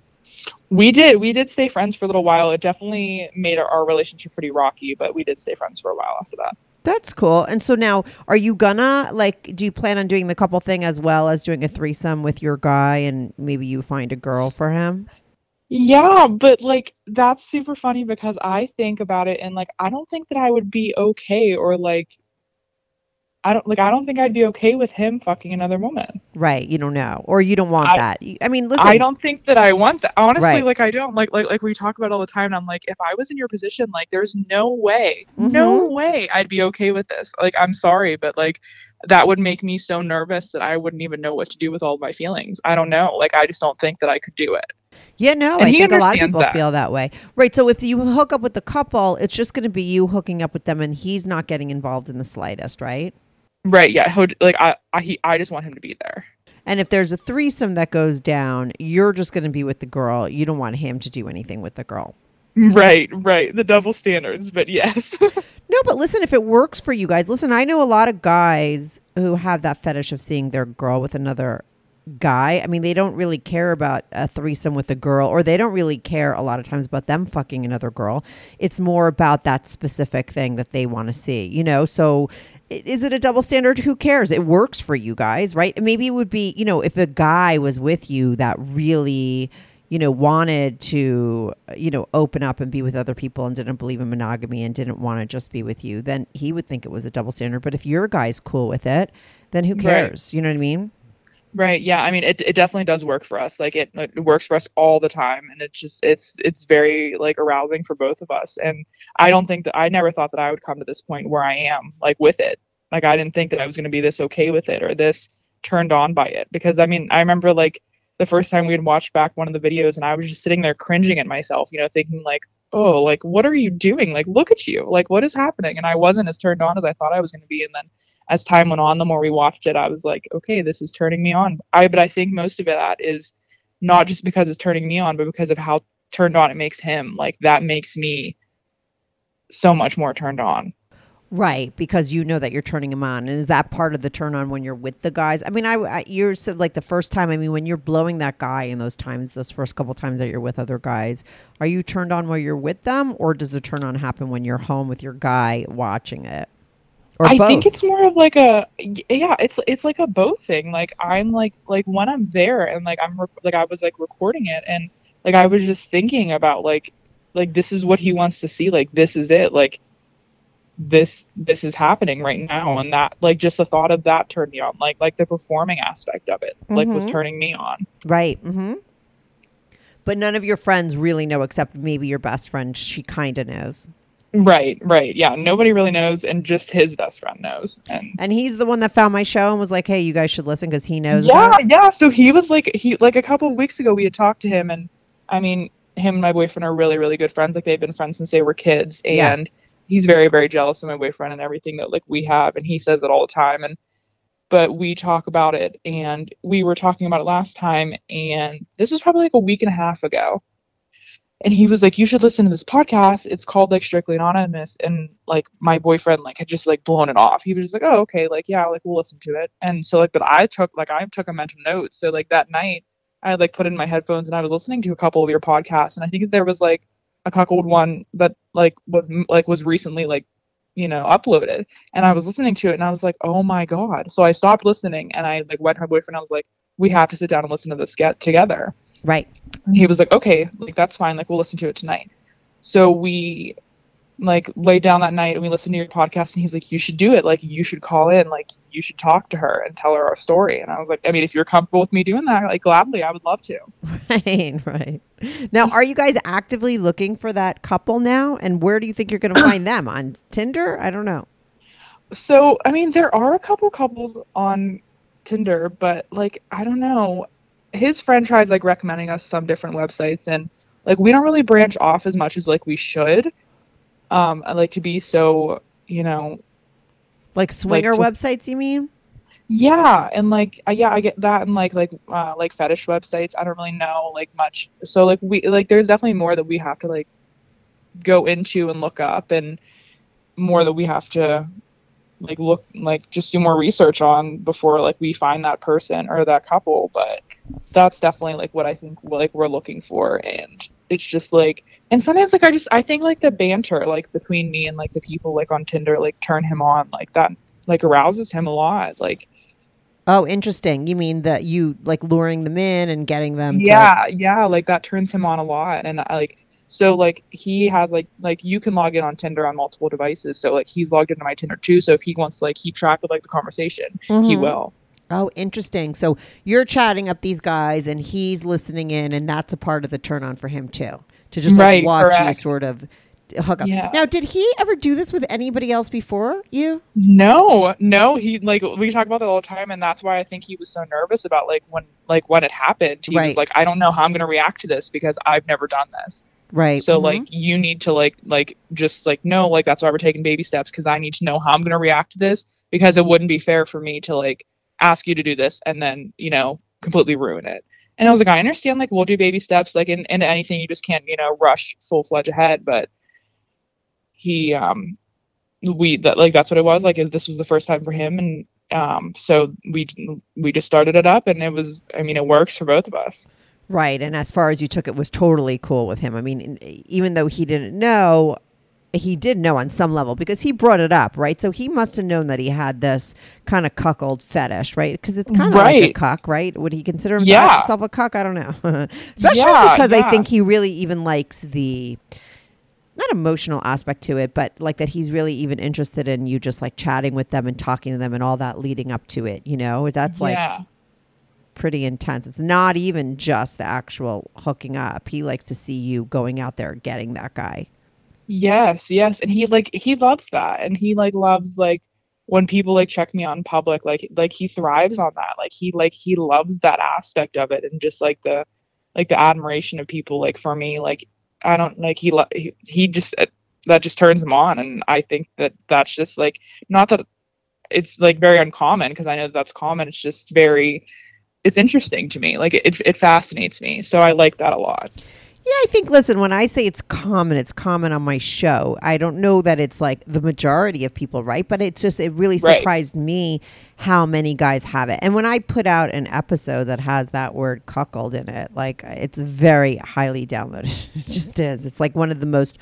We did we did stay friends for a little while it definitely made our, our relationship pretty rocky but we did stay friends for a while after that That's cool. And so now, are you gonna like? Do you plan on doing the couple thing as well as doing a threesome with your guy, and maybe you find a girl for him? Yeah, but like that's super funny because I think about it and like I don't think that I would be okay or like I don't like I don't think I'd be okay with him fucking another woman. Right. You don't know, or you don't want I- that. I mean, listen. I don't think that I want that. Honestly, Right. like I don't like like like we talk about all the time and I'm like if I was in your position like there's no way. No Mhm. way I'd be okay with this. Like I'm sorry, but like that would make me so nervous that I wouldn't even know what to do with all of my feelings. I don't know. Like I just don't think that I could do it. Yeah, no, And I think a lot of people that. feel that way. Right. So if you hook up with the couple, it's just going to be you hooking up with them, and he's not getting involved in the slightest, right? Right, yeah. He'll, like I I he, I just want him to be there. And if there's a threesome that goes down, you're just going to be with the girl. You don't want him to do anything with the girl. Right, right. The double standards, but yes. No, but listen, if it works for you guys, listen, I know a lot of guys who have that fetish of seeing their girl with another guy. I mean, they don't really care about a threesome with a girl, or they don't really care a lot of times about them fucking another girl. It's more about that specific thing that they want to see, you know? So is it a double standard? Who cares? It works for you guys, right? Maybe it would be, you know, if a guy was with you that really you know, wanted to, you know, open up and be with other people and didn't believe in monogamy and didn't want to just be with you, then he would think it was a double standard. But if your guy's cool with it, then who Right. cares? You know what I mean? Right, yeah. I mean, it it definitely does work for us. Like it it works for us all the time and it's just it's it's very like arousing for both of us. And I don't think that I never thought that I would come to this point where I am like with it. Like I didn't think that I was going to be this okay with it or this turned on by it because I mean, I remember like the first time we had watched back one of the videos and I was just sitting there cringing at myself, you know, thinking like, "Oh, like what are you doing? Like look at you. Like what is happening?" And I wasn't as turned on as I thought I was going to be and then as time went on, the more we watched it, I was like, "Okay, this is turning me on." I but I think most of that is not just because it's turning me on, but because of how turned on it makes him. Like that makes me so much more turned on. Right, because you know that you're turning him on, and is that part of the turn on when you're with the guys? I mean, I, I you said like the first time. I mean, when you're blowing that guy in those times, those first couple times that you're with other guys, are you turned on while you're with them, or does the turn on happen when you're home with your guy watching it, or I both? think it's more of like a yeah, it's it's like a both thing. Like I'm like like when I'm there and like I'm rec- like I was like recording it and like I was just thinking about like like this is what he wants to see. Like this is it. Like this this is happening right now and that like just the thought of that turned me on. Like like the performing aspect of it like was Mhm. turning me on. Right. Mm-hmm. But none of your friends really know, except maybe your best friend. She kind of knows, Right, right. Yeah, nobody really knows and just his best friend knows. And and he's the one that found my show and was like, "Hey, you guys should listen because he knows." yeah yeah so he was like he like a couple of weeks ago we had talked to him and i mean him and my boyfriend are really really good friends like they've been friends since they were kids Yeah. He's very very jealous of my boyfriend and everything that like we have and he says it all the time and but we talk about it and we were talking about it last time and this was probably like a week and a half ago and he was like you should listen to this podcast. It's called like strictly anonymous and like my boyfriend like had just like blown it off. He was just like oh okay like yeah like we'll listen to it. And so like but i took like i took a mental note so like that night i like put in my headphones and i was listening to a couple of your podcasts and i think there was like a cuckold one that like was like was recently like you know uploaded. And i was listening to it and i was like oh my god. So i stopped listening and i like went to my boyfriend. I was like we have to sit down and listen to this get together. Right. and he was like okay like that's fine. Like we'll listen to it tonight. So we like laid down that night and we listened to your podcast and he's like you should do it like you should call in like you should talk to her and tell her our story and i was like i mean if you're comfortable with me doing that like gladly i would love to Right, right. Now, are you guys actively looking for that couple now? And where do you think you're going to find them? On Tinder? I don't know. So, I mean, there are a couple couples on Tinder, but like, I don't know. His friend tries like recommending us some different websites, and like, we don't really branch off as much as like we should. Um, I like to be so, you know, Like swinger just- websites, you mean? yeah, and like, uh, yeah, I get that, and like, like, uh, like fetish websites. I don't really know like much. So like, we like, there's definitely more that we have to like go into and look up, and more that we have to like look like just do more research on before like we find that person or that couple but that's definitely like what i think like we're looking for and it's just like and sometimes like i just i think like the banter like between me and like the people like on tinder like turn him on like that like arouses him a lot like Oh, interesting. You mean that you like luring them in and getting them to. yeah yeah like that turns him on a lot and i like so like he has like like you can log in on tinder on multiple devices so like he's logged into my tinder too so if he wants to like keep track of like the conversation he Mhm. will Oh, interesting. So you're chatting up these guys and he's listening in, and that's a part of the turn on for him too. To just like Right, watch you correct. sort of hook up. Yeah. Now, did he ever do this with anybody else before you? No, no, he like we talk about that all the time, and that's why I think he was so nervous about like when like when it happened. He Right. was like, I don't know how I'm gonna react to this because I've never done this. Right. So Mhm. like you need to like like just like no, like that's why we're taking baby steps because I need to know how I'm gonna react to this because it wouldn't be fair for me to like ask you to do this and then you know completely ruin it. And I was like, I understand, like we'll do baby steps, like in, in anything, you just can't you know rush full fledged ahead, but he um we that like that's what it was like this was the first time for him and um so we we just started it up and it was i mean it works for both of us Right. And as far as you took it was totally cool with him. I mean, even though he didn't know, he did know on some level because he brought it up, right? So he must have known that he had this kind of cuckold fetish, right? Because it's kind of like a cuck, right? Would he consider himself Yeah. himself a cuck? I don't know. Especially Yeah, because I think he really even likes the not emotional aspect to it, but like that he's really even interested in you just like chatting with them and talking to them and all that leading up to it. You know, that's like yeah pretty intense. It's not even just the actual hooking up. He likes to see you going out there getting that guy. Yes yes and he like he loves that and he like loves like when people like check me out in public like like he thrives on that like he like he loves that aspect of it and just like the like the admiration of people like for me like i don't like he lo- he, he just uh, that just turns him on and i think that that's just like not that it's like very uncommon because i know that that's common it's just very it's interesting to me like it, it fascinates me so i like that a lot Yeah, I think, listen, when I say it's common, it's common on my show. I don't know that it's like the majority of people, right? But it's just, it really Right. surprised me how many guys have it. And when I put out an episode that has that word cuckold in it, like it's very highly downloaded. it just is. It's like one of the most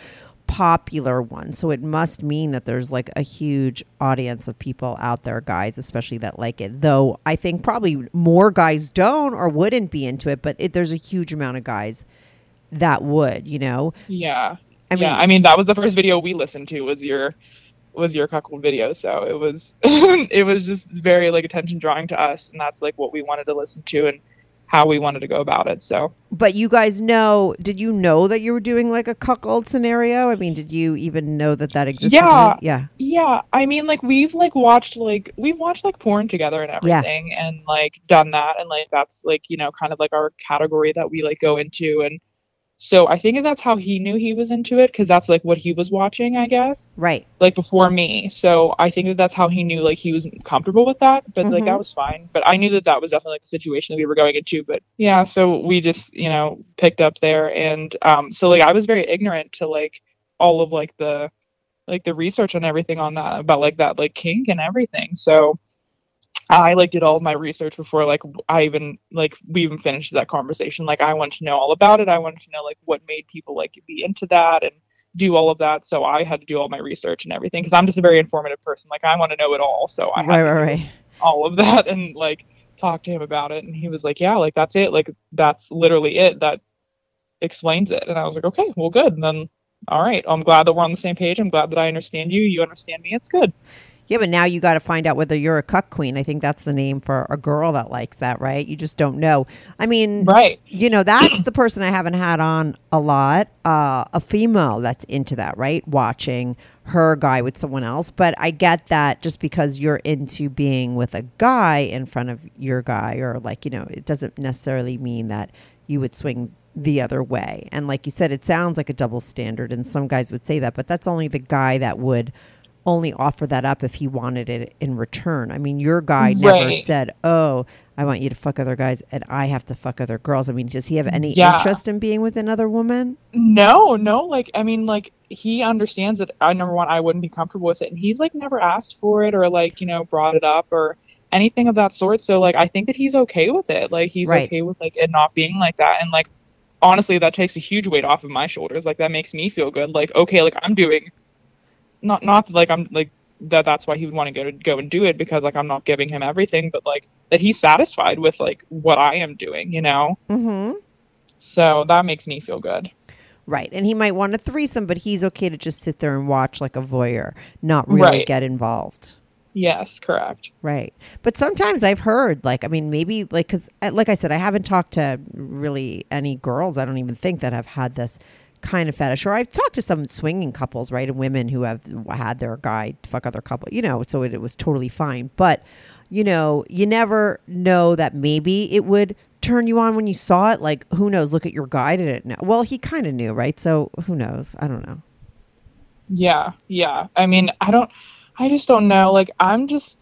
popular ones. So it must mean that there's like a huge audience of people out there, guys, especially that like it. Though I think probably more guys don't or wouldn't be into it, but it, there's a huge amount of guys that would, you know. Yeah. I mean- yeah, I mean that was the first video we listened to was your was your cuckold video, so it was it was just very like attention drawing to us, and that's like what we wanted to listen to and how we wanted to go about it. So But you guys know, did you know that you were doing like a cuckold scenario? I mean, did you even know that that existed? Yeah. Yeah. yeah, I mean like we've like watched like we've watched like porn together and Yeah. everything, and like done that, and like that's like you know kind of like our category that we like go into, and so I think that's how he knew he was into it because that's like what he was watching, I guess. Right. like before me. So I think that that's how he knew like he was comfortable with that. But like Mhm. that was fine. But I knew that that was definitely like the situation that we were going into. But yeah, so we just you know picked up there, and um, so like I was very ignorant to like all of like the like the research and everything on that about like that like kink and everything. So I like did all of my research before like I even like we even finished that conversation. Like I wanted to know all about it. I wanted to know like what made people like be into that and do all of that. So I had to do all my research and everything because I'm just a very informative person. Like I want to know it all. So I had Right, to right, right. all of that and like talk to him about it. And he was like, yeah, like that's it. Like that's literally it. That explains it. And I was like, okay, well, good. And then, all right, I'm glad that we're on the same page. I'm glad that I understand you. You understand me. It's good. Yeah, but now you got to find out whether you're a cuck queen. I think that's the name for a girl that likes that, right? You just don't know. I mean, Right. you know, that's the person I haven't had on a lot. Uh, a female that's into that, right? Watching her guy with someone else. But I get that just because you're into being with a guy in front of your guy, or like, you know, it doesn't necessarily mean that you would swing the other way. And like you said, it sounds like a double standard. And some guys would say that, but that's only the guy that would only offer that up if he wanted it in return. I mean, your guy never Right. said, "Oh, I want you to fuck other guys and I have to fuck other girls." I mean, does he have any Yeah. interest in being with another woman? No, no. Like, I mean, like, he understands that I, number one, I wouldn't be comfortable with it. And he's, like, never asked for it or, like, you know, brought it up or anything of that sort. So, like, I think that he's okay with it. Like, he's Right. okay with, like, it not being like that. And, like, honestly, that takes a huge weight off of my shoulders. Like, that makes me feel good. Like, okay, like, I'm doing, not, not that, like, I'm, like, that that's why he would want to go to go and do it because like I'm not giving him everything, but like that he's satisfied with like what I am doing, you know. Mm-hmm. So that makes me feel good. Right. And he might want a threesome, but he's okay to just sit there and watch like a voyeur, not really Right. get involved. Yes, correct. Right. But sometimes I've heard, like, I mean, maybe, like, because, like I said, I haven't talked to really any girls, I don't even think, that have had this kind of fetish. Or I've talked to some swinging couples, right? And women who have had their guy fuck other couple, you know, so it, it was totally fine. But, you know, you never know that maybe it would turn you on when you saw it. Like, who knows? Look at your guy. Did it know? Well, he kind of knew, right? So who knows? I don't know. Yeah, yeah. I mean, I don't I just don't know. Like I'm just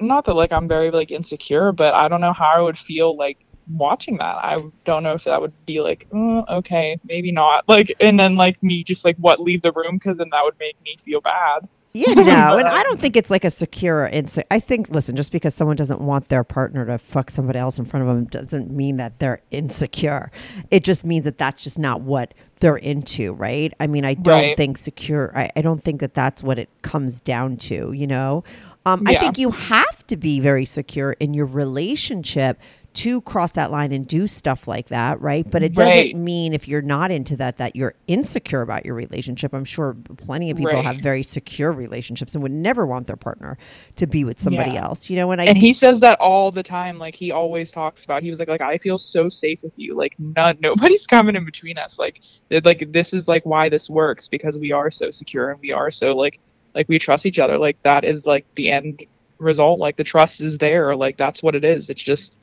not that like I'm very like insecure, but I don't know how I would feel like watching that. I don't know if that would be like, mm, okay, maybe not. Like and then like me just like what leave the room cuz then that would make me feel bad. Yeah, no, and I don't think it's like a secure. Inse- I think, listen, just because someone doesn't want their partner to fuck somebody else in front of them doesn't mean that they're insecure. It just means that that's just not what they're into, right? I mean, I don't Right. think secure. I, I don't think that that's what it comes down to. You know, um, I think you have to be very secure in your relationship to cross that line and do stuff like that, right? But it doesn't Right. mean if you're not into that that you're insecure about your relationship. I'm sure plenty of people Right. have very secure relationships and would never want their partner to be with somebody Yeah. else. You know, and I And he says that all the time. Like he always talks about. He was like, like I feel so safe with you. Like none, nobody's coming in between us. Like, like this is like why this works because we are so secure and we are so like, like we trust each other. Like that is like the end result. Like the trust is there. Like that's what it is. It's just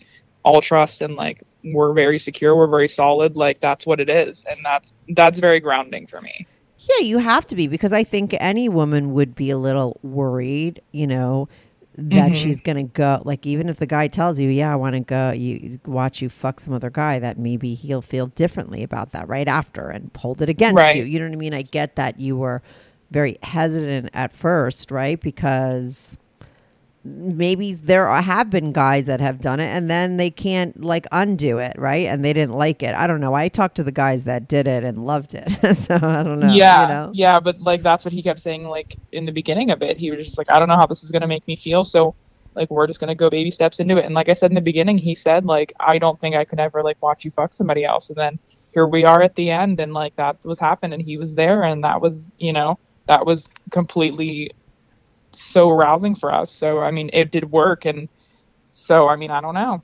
all trust and like we're very secure. We're very solid. Like that's what it is, and that's that's very grounding for me. Yeah, you have to be because I think any woman would be a little worried, you know, that Mhm. she's to go like even if the guy tells you, "Yeah, I want to go you watch you fuck some other guy," that maybe he'll feel differently about that right after and hold it against Right. you. You know what I mean? I get that you were very hesitant at first, right? Because maybe there are- have been guys that have done it and then they can't like undo it, right? And they didn't like it. I don't know. I talked to the guys that did it and loved it. so I don't know. yeah, You know? yeah, but like that's what he kept saying. Like in the beginning of it, he was just like, I don't know how this is gonna make me feel, so like we're just gonna go baby steps into it. And like I said in the beginning, he said like I don't think I could ever like watch you fuck somebody else. And then here we are at the end, and like that was happening. And he was there, and that was you know that was completely so arousing for us. So I mean, it did work, and so I mean, I don't know.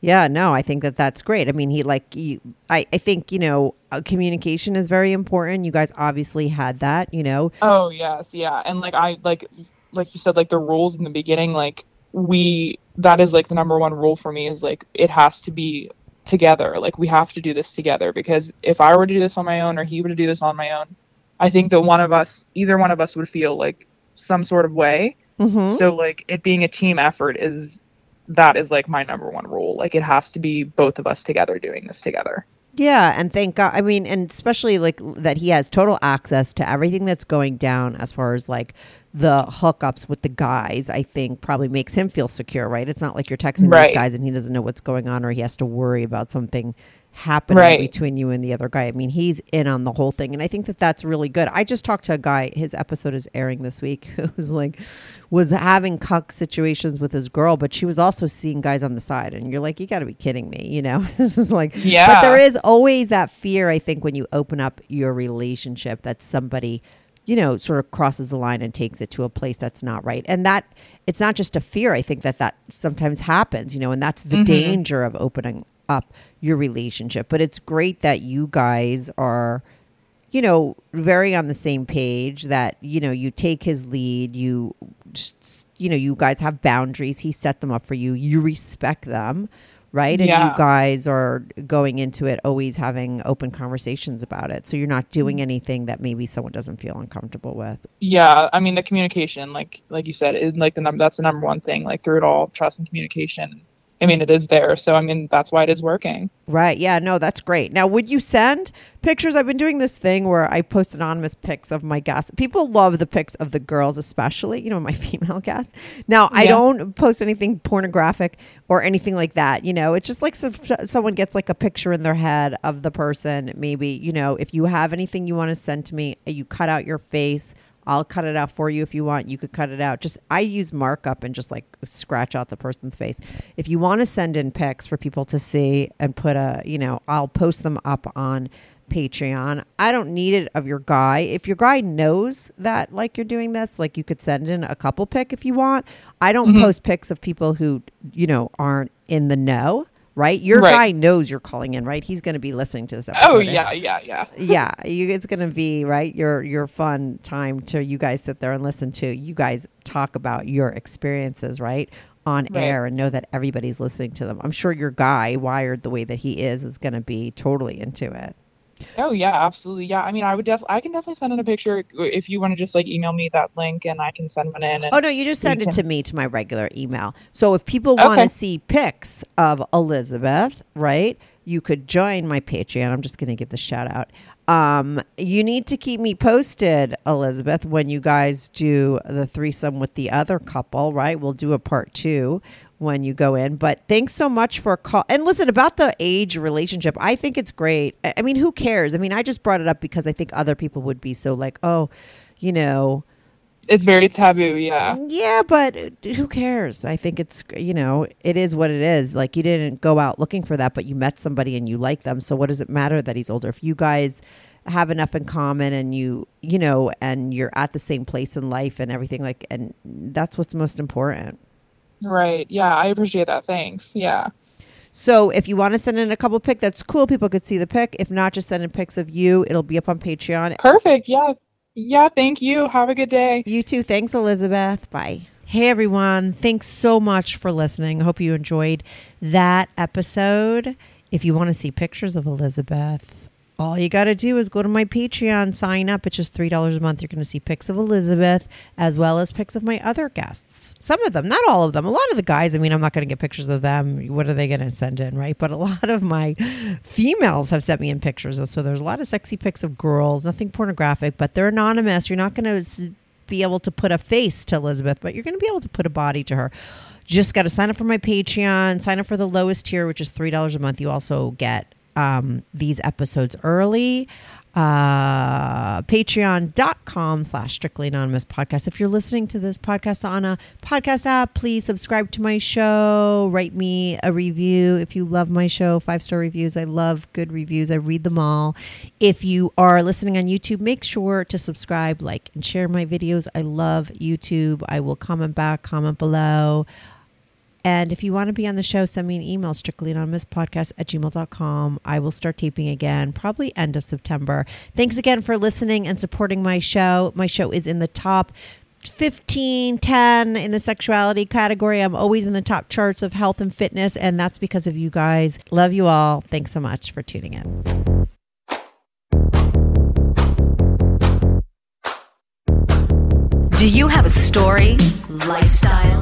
Yeah, no, I think that that's great. I mean, he like you, I, I think you know, uh, communication is very important. You guys obviously had that, you know. Oh yes, yeah, and like I like like you said, like the rules in the beginning, like we that is like the number one rule for me is like it has to be together. Like we have to do this together because if I were to do this on my own or he were to do this on my own, I think that one of us, either one of us, would feel like some sort of way. Mm-hmm. So like it being a team effort is that is like my number one rule. Like it has to be both of us together doing this together. Yeah, and thank God. I mean, and especially like that he has total access to everything that's going down as far as like the hookups with the guys. I think probably makes him feel secure, right? It's not like you're texting Right. these guys and he doesn't know what's going on or he has to worry about something happening Right. between you and the other guy. I mean, he's in on the whole thing, and I think that that's really good. I just talked to a guy. His episode is airing this week. who's like, was having cuck situations with his girl, but she was also seeing guys on the side, and you're like, you got to be kidding me, you know? this is like, yeah. But there is always that fear. I think when you open up your relationship, that somebody. You know, sort of crosses the line and takes it to a place that's not right. And that it's not just a fear. I think that that sometimes happens, you know, and that's the mm-hmm. danger of opening up your relationship. But it's great that you guys are, you know, very on the same page. That you know, you take his lead. You, just, you know, you guys have boundaries. He set them up for you. You respect them, right? And you guys are going into it always having open conversations about it. So you're not doing Mm-hmm. anything that maybe someone doesn't feel uncomfortable with. Yeah, I mean the communication, like like you said, is like the number. That's the number one thing. Like through it all, trust and communication. I mean, it is there. So I mean, that's why it is working. Right. Yeah. No, that's great. Now, would you send pictures? I've been doing this thing where I post anonymous pics of my guests. People love the pics of the girls, especially, you know, my female guests. Now, I Yeah. don't post anything pornographic or anything like that. You know, it's just like some, someone gets like a picture in their head of the person. Maybe, you know, if you have anything you want to send to me, you cut out your face. I'll cut it out for you if you want. You could cut it out. Just I use markup and just like scratch out the person's face. If you want to send in pics for people to see and put a, you know, I'll post them up on Patreon. I don't need it of your guy. If your guy knows that like you're doing this, like you could send in a couple pic if you want. I don't mm-hmm. post pics of people who, you know, aren't in the know, right? Your Right. guy knows you're calling in, right? He's going to be listening to this oh, episode. Oh and- yeah, yeah, yeah. yeah, you, it's gonna be right. Your your fun time to you guys sit there and listen to you guys talk about your experiences right on Right. air and know that everybody's listening to them. I'm sure your guy wired the way that he is is gonna be totally into it. Oh yeah, absolutely. Yeah, I mean, I would def I can definitely send in a picture if you want to just like email me that link and I can send one in. And Oh no, you just send it can- to me to my regular email. So if people want to Okay. see pics of Elizabeth, right? You could join my Patreon. I'm just going to give the shout out. Um, you need to keep me posted, Elizabeth, when you guys do the threesome with the other couple, right? We'll do a part two when you go in. But thanks so much for call. And listen about the age relationship. I think it's great. I I mean, who cares? I mean, I just brought it up because I think other people would be so like, oh, you know, it's very taboo. Yeah. Mm, yeah, but uh, who cares? I think it's you know it is what it is. Like you didn't go out looking for that, but you met somebody and you like them. So what does it matter that he's older? If you guys have enough in common and you you know and you're at the same place in life and everything like and that's what's most important. Right. Yeah, I appreciate that. Thanks. Yeah. So if you want to send in a couple pic, that's cool. People could see the pic. If not, just send in pics of you. It'll be up on Patreon. Perfect. Yeah. Yeah. Thank you. Have a good day. You too. Thanks, Elizabeth. Bye. Hey, everyone. Thanks so much for listening. I hope you enjoyed that episode. If you want to see pictures of Elizabeth, all you got to do is go to my Patreon, sign up. It's just $3 a month. You're going to see pics of Elizabeth as well as pics of my other guests. Some of them, not all of them. A lot of the guys, I mean, I'm not going to get pictures of them. What are they going to send in, right? But a lot of my females have sent me in pictures. So there's a lot of sexy pics of girls, nothing pornographic, but they're anonymous. You're not going to be able to put a face to Elizabeth, but you're going to be able to put a body to her. Just got to sign up for my Patreon, sign up for the lowest tier, which is $3 a month. You also get um, these episodes early. Uh, Patreon.com slash strictly anonymous podcast. If you're listening to this podcast on a podcast app, please subscribe to my show. Write me a review if you love my show. Five star reviews. I love good reviews. I read them all. If you are listening on YouTube, make sure to subscribe, like, and share my videos. I love YouTube. I will comment back, comment below. And if you want to be on the show, send me an email, strictly anonymous podcast at gmail.com. I will start taping again, probably end of September. Thanks again for listening and supporting my show. My show is in the top 15, 10 in the sexuality category. I'm always in the top charts of health and fitness, and that's because of you guys. Love you all. Thanks so much for tuning in. Do you have a story, lifestyle,